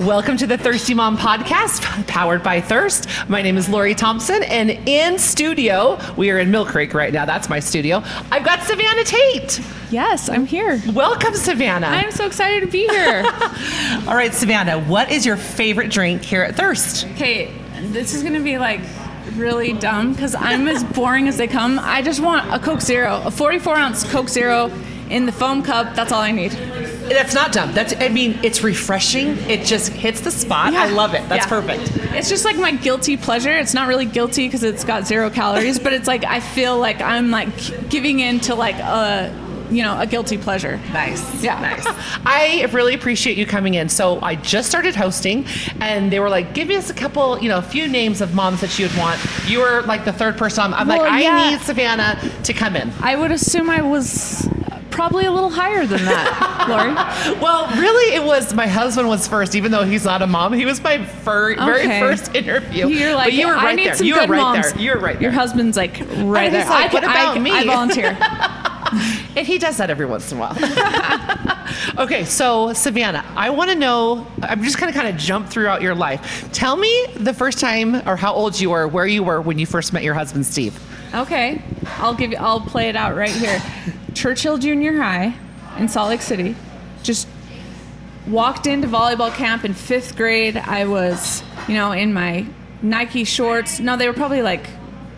Welcome to the Thirsty Mom podcast, powered by Thirst. My name is Lori Thompson, and in studio, we are in Mill Creek right now. That's my studio. I've got Savannah Tate. Yes, I'm here. Welcome, Savannah. I'm so excited to be here. All right, Savannah, what is your favorite drink here at Thirst? okay, this is gonna be like really dumb because I'm as boring as they come. I just want a Coke Zero, a 44 ounce Coke Zero in the foam cup. That's all I need. That's not dumb. That's I mean, it's refreshing. It just hits the spot. I love it. That's Yeah. perfect. It's just like my guilty pleasure. It's not really guilty because it's got zero calories, but it's like I feel like I'm like giving in to like a you know a guilty pleasure. Nice. Yeah. Nice. I really appreciate you coming in. So I just started hosting and they were like, give us a couple, you know, a few names of moms that you would want. You were like the third person. I'm, I'm Well, like, I yeah. need Savannah to come in. I would assume I was probably a little higher than that, Lori. Well, really, it was my husband was first, even though he's not a mom. He was my fir- very first interview. You're like, but you were I right need there. some you were right moms. there. You were right there. Your husband's like right there. like, I, "What can- about I, me?" I volunteer. And he does that every once in a while. okay, so Savannah, I want to know. I'm just going to kind of jump throughout your life. Tell me the first time or how old you were, where you were when you first met your husband, Steve. Okay, I'll give you. I'll play it out right here. Churchill Junior High in Salt Lake City. Just walked into volleyball camp in fifth grade. I was, you know, in my Nike shorts. No, they were probably like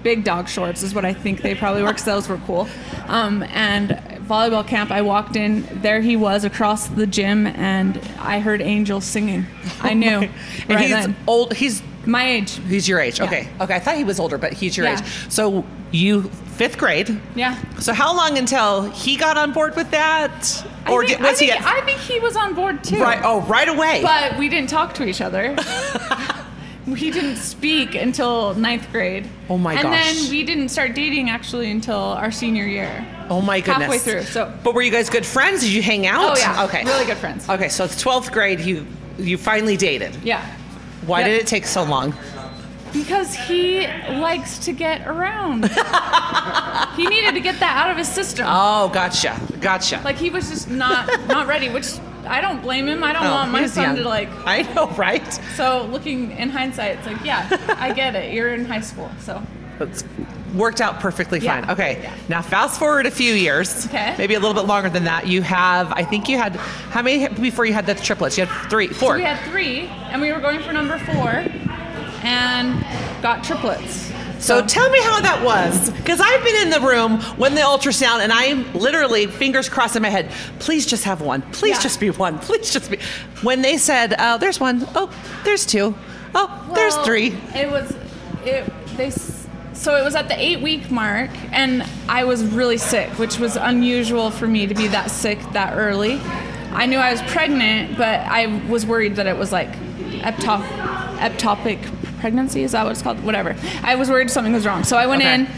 big dog shorts, is what I think they probably were, because those were cool. Um, and volleyball camp, I walked in. There he was across the gym, and I heard angels singing. I knew. And right he's then. old. He's My age. he's your age. Yeah. Okay. Okay. I thought he was older, but he's your Yeah. age. So you fifth grade. Yeah. So how long until he got on board with that, I or think, did, was I he think, at, I think he was on board too. right? Oh, right away. But we didn't talk to each other. we didn't speak until ninth grade. Oh my and gosh. And then we didn't start dating actually until our senior year. oh my goodness. halfway through, so- But were you guys good friends? Did you hang out? Oh yeah. Okay. Really good friends. Okay. So it's twelfth grade. You you finally dated. Yeah. Why Yep. did it take so long? Because he likes to get around. he needed to get that out of his system. Oh, gotcha. Gotcha. like he was just not not ready, which I don't blame him. I don't Oh, want my son young. to like I know, right? so looking in hindsight, it's like, yeah, I get it. You're in high school, so It's worked out perfectly Yeah. fine. Okay. Yeah. Now fast forward a few years. Okay. Maybe a little bit longer than that. You have, I think you had, how many before you had the triplets? You had three, four. we had three, and we were going for number four, and got triplets. So tell me how that was, because I've been in the room when the ultrasound, and I'm literally fingers crossed in my head. Please just have one. Please Yeah. just be one. Please just be. When they said, "Oh, there's one. Oh, there's two. Oh, there's three. It was it they so it was at the eight week mark, and I was really sick, which was unusual for me to be that sick that early. I knew I was pregnant, but I was worried that it was like eptop, ectopic pregnancy. Is that what it's called? Whatever. I was worried something was wrong, so I went Okay. in.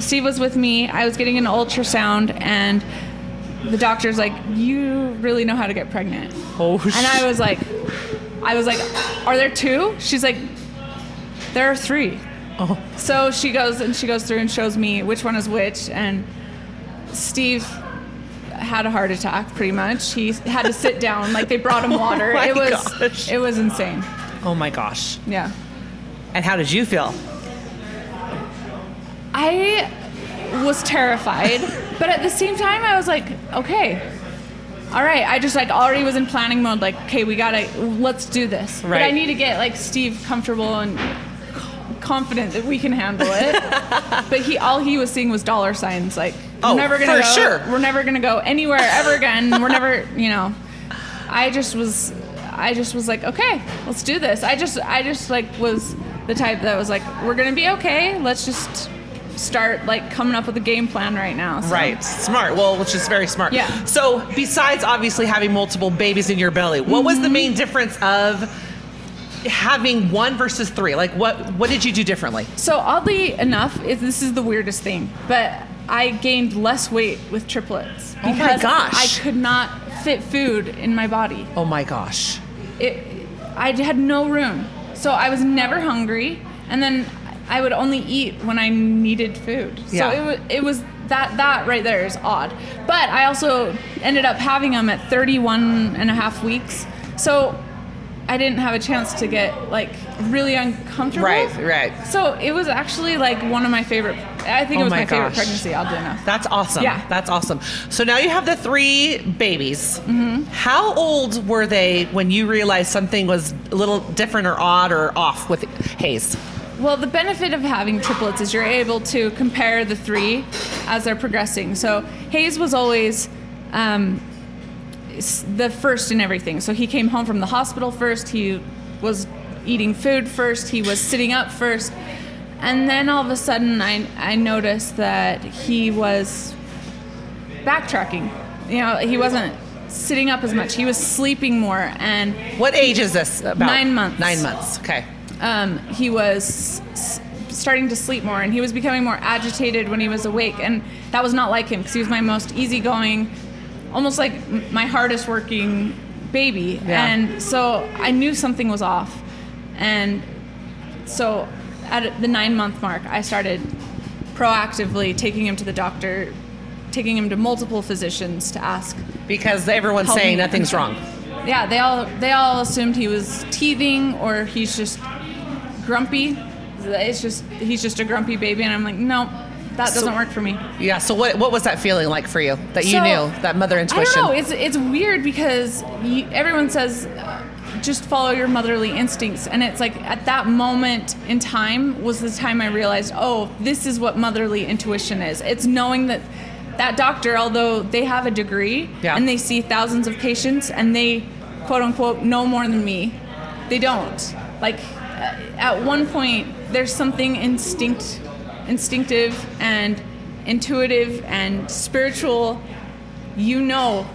Steve was with me. I was getting an ultrasound, and the doctor's like, "You really know how to get pregnant." Oh, And I was like, I was like, are there two? She's like, there are three. Oh. So she goes and she goes through and shows me which one is which. And Steve had a heart attack pretty much. He had to sit down. Like they brought him oh water. Oh my it was gosh. it was insane. Oh my gosh. Yeah. And how did you feel? I was terrified, but at the same time, I was like, okay, all right. I just like already was in planning mode. Like, okay, we gotta let's do this. Right. But I need to get like Steve comfortable and confident that we can handle it. but he all he was seeing was dollar signs. Like, Oh, we're never gonna for go. sure. We're never gonna go anywhere ever again. we're never, you know. I just was, I just was like, okay, let's do this. I just, I just like was the type that was like, we're gonna be okay. Let's just start like coming up with a game plan right now. So- Right. Smart. Well, which is very smart. Yeah. So, besides obviously having multiple babies in your belly, what was the Mm-hmm. main difference of having one versus three? Like, what what did you do differently? So oddly enough, it, this is the weirdest thing, but I gained less weight with triplets Oh my because gosh. I could not fit food in my body. Oh my gosh. It, I had no room, so I was never hungry, and then I would only eat when I needed food. So Yeah. it was it was that that right there is odd. But I also ended up having them at 31 and a half weeks. So I didn't have a chance to get like really uncomfortable. Right, right. So it was actually like one of my favorite. I think Oh it was my my, favorite pregnancy. Oddly enough. That's awesome. Yeah. That's awesome. So now you have the three babies. Mm-hmm. How old were they when you realized something was a little different or odd or off with Hayes? Well, the benefit of having triplets is you're able to compare the three as they're progressing. So Hayes was always um, the first in everything. So he came home from the hospital first. He was eating food first. He was sitting up first. And then all of a sudden, I, I noticed that he was backtracking. You know, he wasn't sitting up as much. He was sleeping more. And What age is this about? Nine months. Nine months. Okay. um, he was s- starting to sleep more and he was becoming more agitated when he was awake and that was not like him because he was my most easygoing almost like my hardest working baby Yeah. and so i knew something was off and so at the nine month mark i started proactively taking him to the doctor taking him to multiple physicians to ask Because everyone's saying me. nothing's wrong. yeah, they all they all assumed he was teething or he's just grumpy. It's just he's just a grumpy baby, and I'm like, no, that So- doesn't work for me. Yeah. So what what was that feeling like for you that you So, knew that mother intuition? I don't know. It's it's weird because you, everyone says uh, just follow your motherly instincts, and it's like at that moment in time was the time I realized, oh, this is what motherly intuition is. It's knowing that that doctor, although they have a degree Yeah. and they see thousands of patients, and they quote unquote know more than me, they don't. Like uh, at one point, there's something instinct, instinctive and intuitive and spiritual you know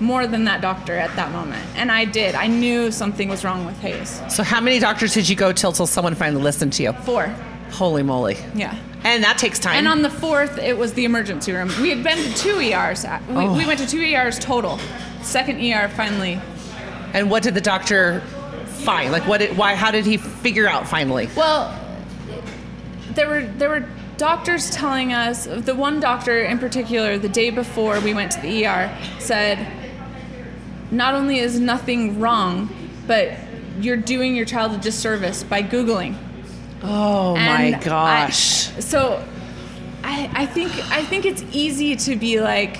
more than that doctor at that moment. And I did. I knew something was wrong with Hayes. so how many doctors did you go till till someone finally listened to you? Four. Holy moly. Yeah. And that takes time. And on the fourth, it was the emergency room. We had been to two ERs. We, Oh. we went to two ERs total. Second ER finally. and what did the doctor find? Like what? Did, why? How did he figure out finally? Well, there were there were doctors telling us. The one doctor in particular, the day before we went to the ER, said, not only is nothing wrong, but you're doing your child a disservice by googling. Oh And my gosh. I- so I, I think I think it's easy to be like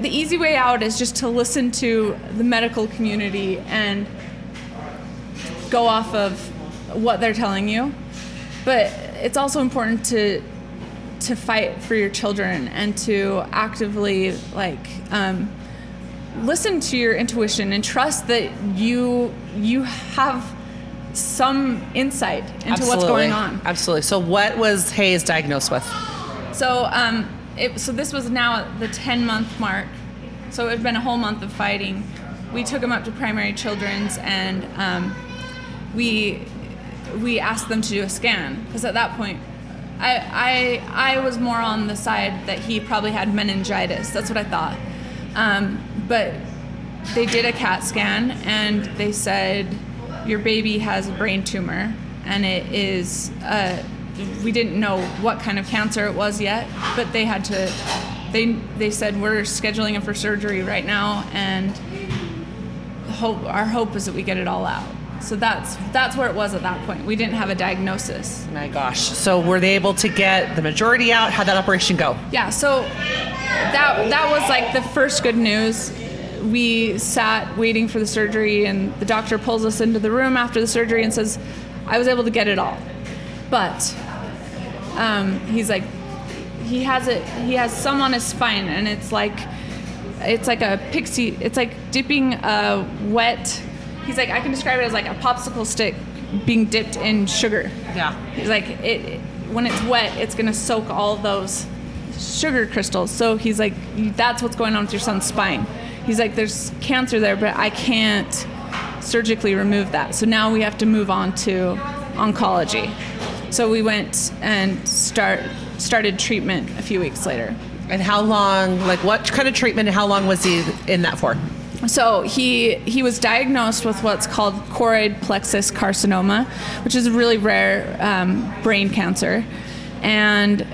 the easy way out is just to listen to the medical community and go off of what they're telling you. But it's also important to to fight for your children and to actively like um, listen to your intuition and trust that you you have some insight into what's going on. Absolutely. So what was Hayes diagnosed with? So, um, it, so this was now at the 10 month mark. So it had been a whole month of fighting. We took him up to primary children's and um, we we asked them to do a scan because at that point, I, I I was more on the side that he probably had meningitis. That's what I thought. Um, but they did a CAT scan and they said your baby has a brain tumor and it is. Uh, we didn't know what kind of cancer it was yet, but they had to. They they said we're scheduling him for surgery right now and hope our hope is that we get it all out. So that's that's where it was at that point. We didn't have a diagnosis. My gosh. So were they able to get the majority out? How'd that operation go? Yeah, so that that was like the first good news. We sat waiting for the surgery and the doctor pulls us into the room after the surgery and says, "I was able to get it all." But um, he's like he has it he has some on his spine and it's like it's like a pixie it's like dipping a wet he's like I can describe it as like a popsicle stick being dipped in sugar. Yeah. He's like it, when it's wet, it's gonna soak all those sugar crystals. So he's like, that's what's going on with your son's spine. He's like, there's cancer there, but I can't surgically remove that. So now we have to move on to oncology. So we went and start started treatment a few weeks later. And how long, like what kind of treatment and how long was he in that for? So he he was diagnosed with what's called choroid plexus carcinoma, which is a really rare um, brain cancer, and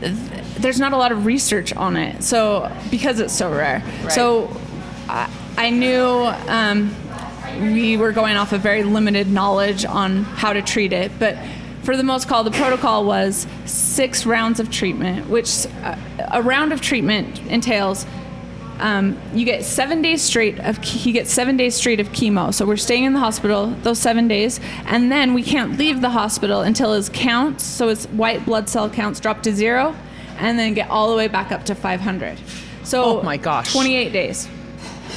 th- there's not a lot of research on it. So because it's so rare, so I, I knew um, we were going off of very limited knowledge on how to treat it. But for the most call, the protocol was six rounds of treatment, which uh, a round of treatment entails um, you get seven days straight of he gets seven days straight of chemo. So we're staying in the hospital those seven days, and then we can't leave the hospital until his counts, so his white blood cell counts drop to zero, and then get all the way back up to 500. So Oh my gosh. 28 days.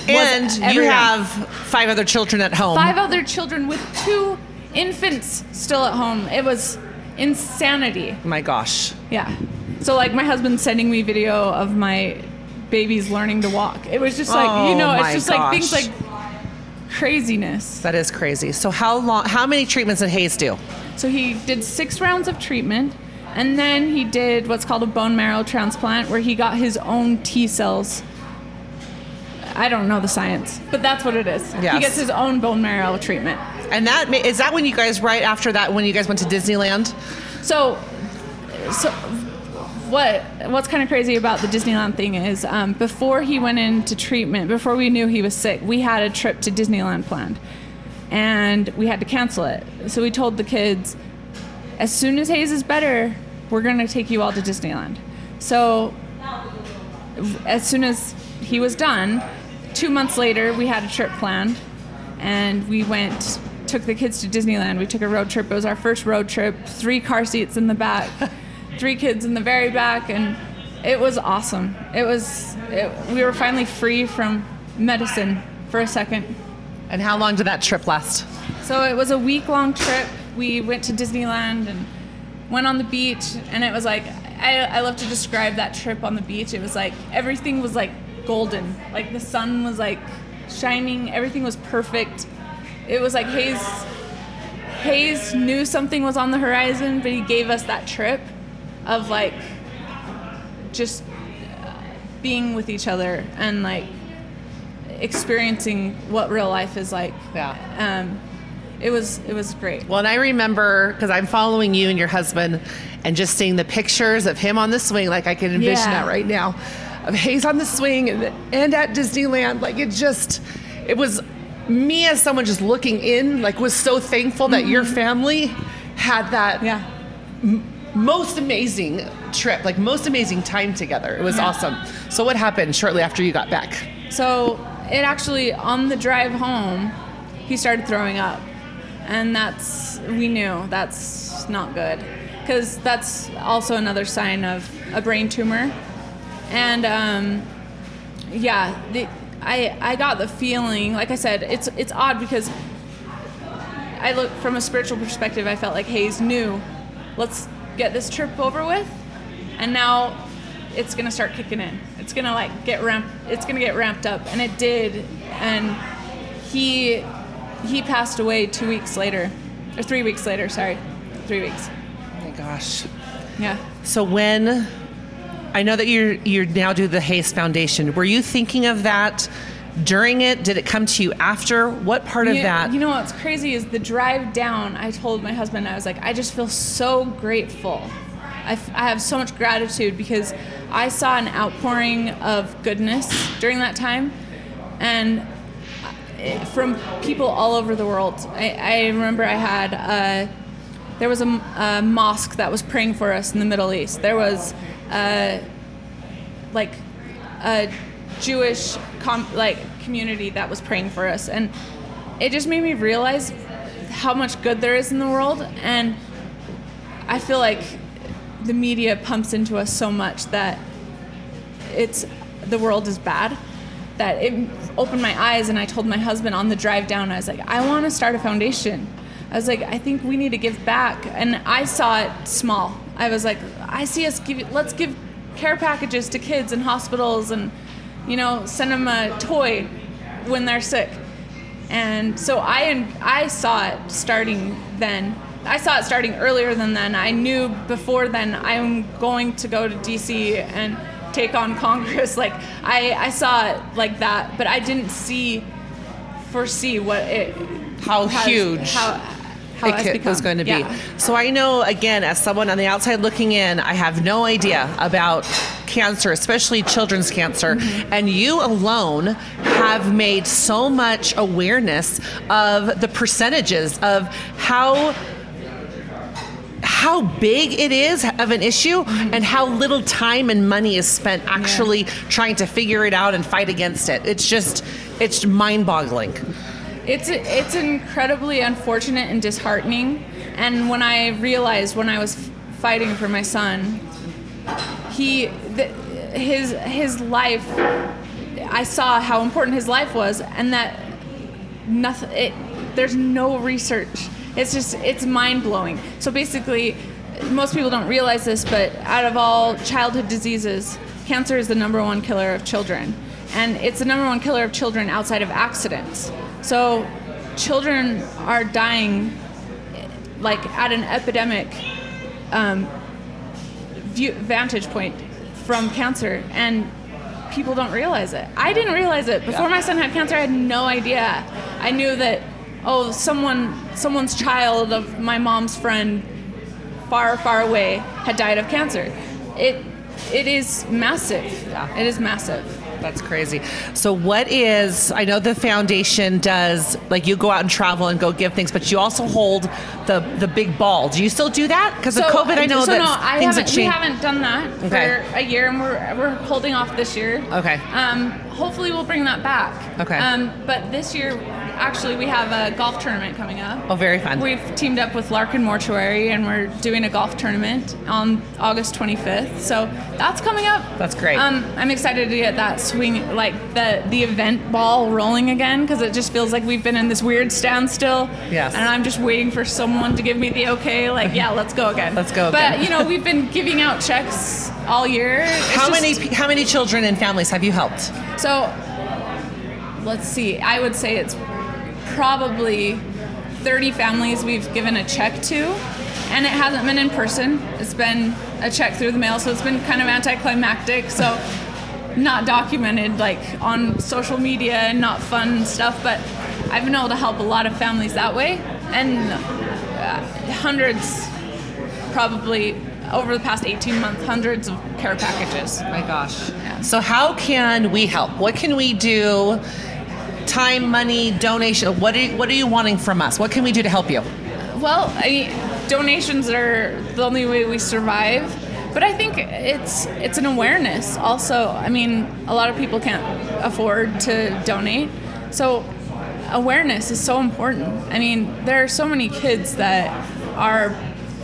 And you have five other children at home. Five other children with two infants still at home. It was insanity. my gosh. Yeah. So like my husband's sending me video of my babies learning to walk. It was just like Oh, you know, it's oh just like things like craziness. That is crazy. So how long how many treatments did Hayes do? So he did six rounds of treatment and then he did what's called a bone marrow transplant where he got his own T cells. I don't know the science, but that's what it is. Yes. He gets his own bone marrow treatment. And that is that when you guys right after that when you guys went to Disneyland? So, so what what's kind of crazy about the Disneyland thing is um, before he went into treatment, before we knew he was sick, we had a trip to Disneyland planned, and we had to cancel it. So we told the kids, as soon as Hayes is better, we're gonna take you all to Disneyland. So as soon as he was done, two months later, we had a trip planned, and we went, took the kids to Disneyland. We took a road trip. It was our first road trip. Three car seats in the back, three kids in the very back, and it was awesome. It was. It, we were finally free from medicine for a second. And how long did that trip last? So it was a week long trip. We went to Disneyland and went on the beach, and it was like I, I love to describe that trip on the beach. It was like everything was like golden, like the sun was like shining. Everything was perfect. It was like Hayes. Hayes knew something was on the horizon, but he gave us that trip of like just being with each other and like experiencing what real life is like. Yeah. Um, it was it was great. Well, and I remember because I'm following you and your husband, and just seeing the pictures of him on the swing, like I can envision Yeah. that right now, of Hayes on the swing and, and at Disneyland. Like it just, it was me as someone just looking in, like was so thankful that your family had that Yeah. Most amazing trip, like most amazing time together. It was Yeah. awesome. So what happened shortly after you got back? So it actually on the drive home, he started throwing up, and that's we knew that's not good because that's also another sign of a brain tumor, and um, yeah, the, I I got the feeling, like I said, it's it's odd because I look from a spiritual perspective. I felt like Hayes knew, let's get this trip over with, and now it's gonna start kicking in. It's gonna like get ramped. It's gonna get ramped up, and it did. And he he passed away two weeks later, or three weeks later. Sorry, three weeks. Oh my gosh. Yeah. So when I know that you're you're now do the Hayes Foundation, were you thinking of that during it? Did it come to you after? What part of that? You know what's crazy is the drive down. I told my husband, I was like, I just feel so grateful. I, f- I have so much gratitude because I saw an outpouring of goodness during that time, and uh, from people all over the world. I, I remember I had uh, there was a mosque that was praying for us in the Middle East. There was uh, like a Jewish com- like community that was praying for us, and it just made me realize how much good there is in the world. And I feel like the media pumps into us so much that it's the world is bad. That it opened my eyes, and I told my husband on the drive down, I was like, I want to start a foundation. I was like, I think we need to give back, and I saw it small. I was like, I see us give. Let's give care packages to kids in hospitals, and you know, send them a toy when they're sick. And so I and I saw it starting then. I saw it starting earlier than then. I knew before then I'm going to go to DC and take on Congress. Like I, I saw it like that, but I didn't see foresee what it How has- huge. how how it could- become. was going to Yeah. be. So I know, again, as someone on the outside looking in, I have no idea about cancer, especially children's cancer. Mm-hmm. And you alone have made so much awareness of the percentages of how how big it is of an issue Mm-hmm. and how little time and money is spent actually trying to figure it out and fight against it. It's just it's mind-boggling. It's it's incredibly unfortunate and disheartening. And when I realized when I was fighting for my son, he th- his his life, I saw how important his life was, and that nothing. It, there's no research. It's just it's mind blowing. So basically, most people don't realize this, but out of all childhood diseases, cancer is the number one killer of children, and it's the number one killer of children outside of accidents. So children are dying like at an epidemic um, view, vantage point from cancer and people don't realize it. I didn't realize it. Before my son had cancer i had no idea. I knew that oh someone someone's child of my mom's friend far far away had died of cancer. It it is massive. Yeah. it is massive That's crazy. So, what is? I know the foundation does like you go out and travel and go give things, but you also hold the the big ball. Do you still do that? Because of COVID, I know so that no, I things have haven't. We haven't done that Okay. for a year, and we're we're holding off this year. Okay. Um, hopefully, we'll bring that back. Okay. Um, but this year, actually, we have a golf tournament coming up. Oh, very fun. We've teamed up with Larkin Mortuary, and we're doing a golf tournament on August 25th. So that's coming up. That's great. Um, I'm excited to get that swing, like the the event ball rolling again, because it just feels like we've been in this weird standstill. Yes. And I'm just waiting for someone to give me the okay, like, yeah, let's go again. Let's go But you know, we've been giving out checks all year. It's how just- many how many children and families have you helped? So, let's see. I would say it's probably 30 families we've given a check to, and it hasn't been in person. It's been a check through the mail, so it's been kind of anticlimactic. So, not documented like on social media and not fun stuff, but I've been able to help a lot of families that way, and uh, hundreds, probably over the past 18 months, hundreds of care packages. My gosh. Yeah. So how can we help? What can we do? Time, money, donation. What are you, what are you wanting from us? What can we do to help you? Well, I, donations are the only way we survive. But I think it's it's an awareness. Also, I mean, a lot of people can't afford to donate, so awareness is so important. I mean, there are so many kids that are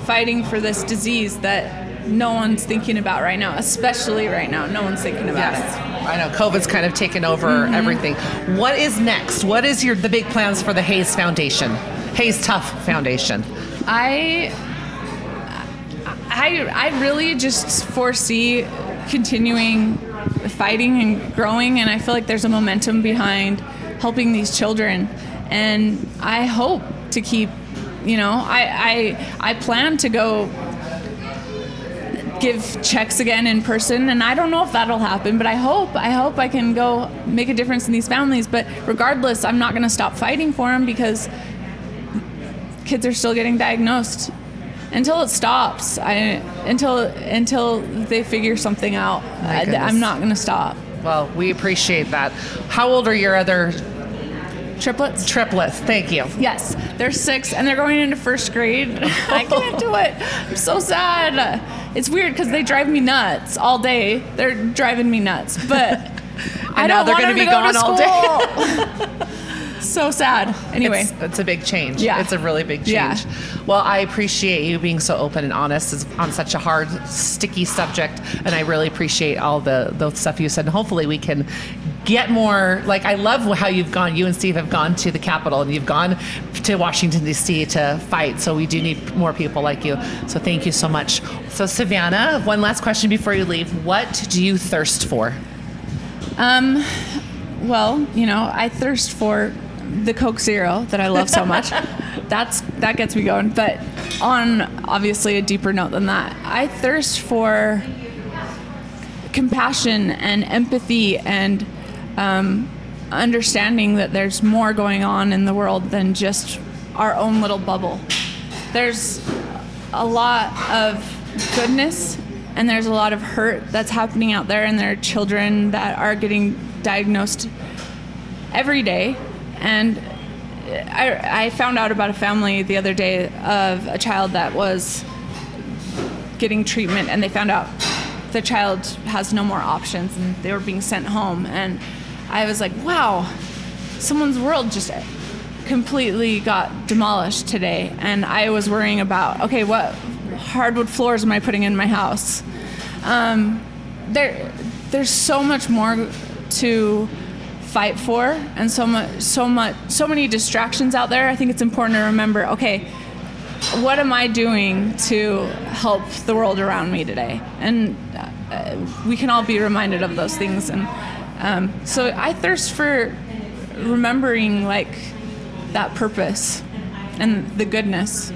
fighting for this disease that no one's thinking about right now, especially right now. No one's thinking about it. I know COVID's kind of taken over Mm-hmm. everything. What is next? What is your the big plans for the Hayes Foundation? Hayes Tough Foundation. I I I really just foresee continuing fighting and growing and I feel like there's a momentum behind helping these children and I hope to keep you know I I I plan to go give checks again in person and I don't know if that'll happen but I hope I hope I can go make a difference in these families but regardless I'm not going to stop fighting for them because kids are still getting diagnosed until it stops I until until they figure something out I, i'm not going to stop Well, we appreciate that. How old are your other triplets triplets? Thank you. Yes, they're six and they're going into first grade. I can't do it. I'm so sad. It's weird because they drive me nuts all day. They're driving me nuts, but I now don't they're be to to gone all school. so sad. Anyway, It's, it's a big change. Yeah. It's a really big Yeah. change. Well, I appreciate you being so open and honest on such a hard, sticky subject. And I really appreciate all the, the stuff you said. And hopefully we can get more, like, I love how you've gone, you and Steve have gone to the Capitol and you've gone to Washington, D.C. to fight. So we do need more people like you. So thank you so much. So, Savannah, one last question before you leave. What do you thirst for? Um, well, you know, I thirst for the Coke Zero that I love so much. That's that gets me going. But on obviously a deeper note than that, I thirst for compassion and empathy and um, understanding that there's more going on in the world than just our own little bubble. there's a lot of goodness and there's a lot of hurt that's happening out there and there are children that are getting diagnosed every day and I, I found out about a family the other day of a child that was getting treatment and they found out the child has no more options and they were being sent home and i was like wow someone's world just completely got demolished today and i was worrying about okay what hardwood floors am i putting in my house um, there, there's so much more to fight for and so much so much so many distractions out there i think it's important to remember okay what am I doing to help the world around me today? And uh, we can all be reminded of those things. And um, so I thirst for remembering like that purpose and the goodness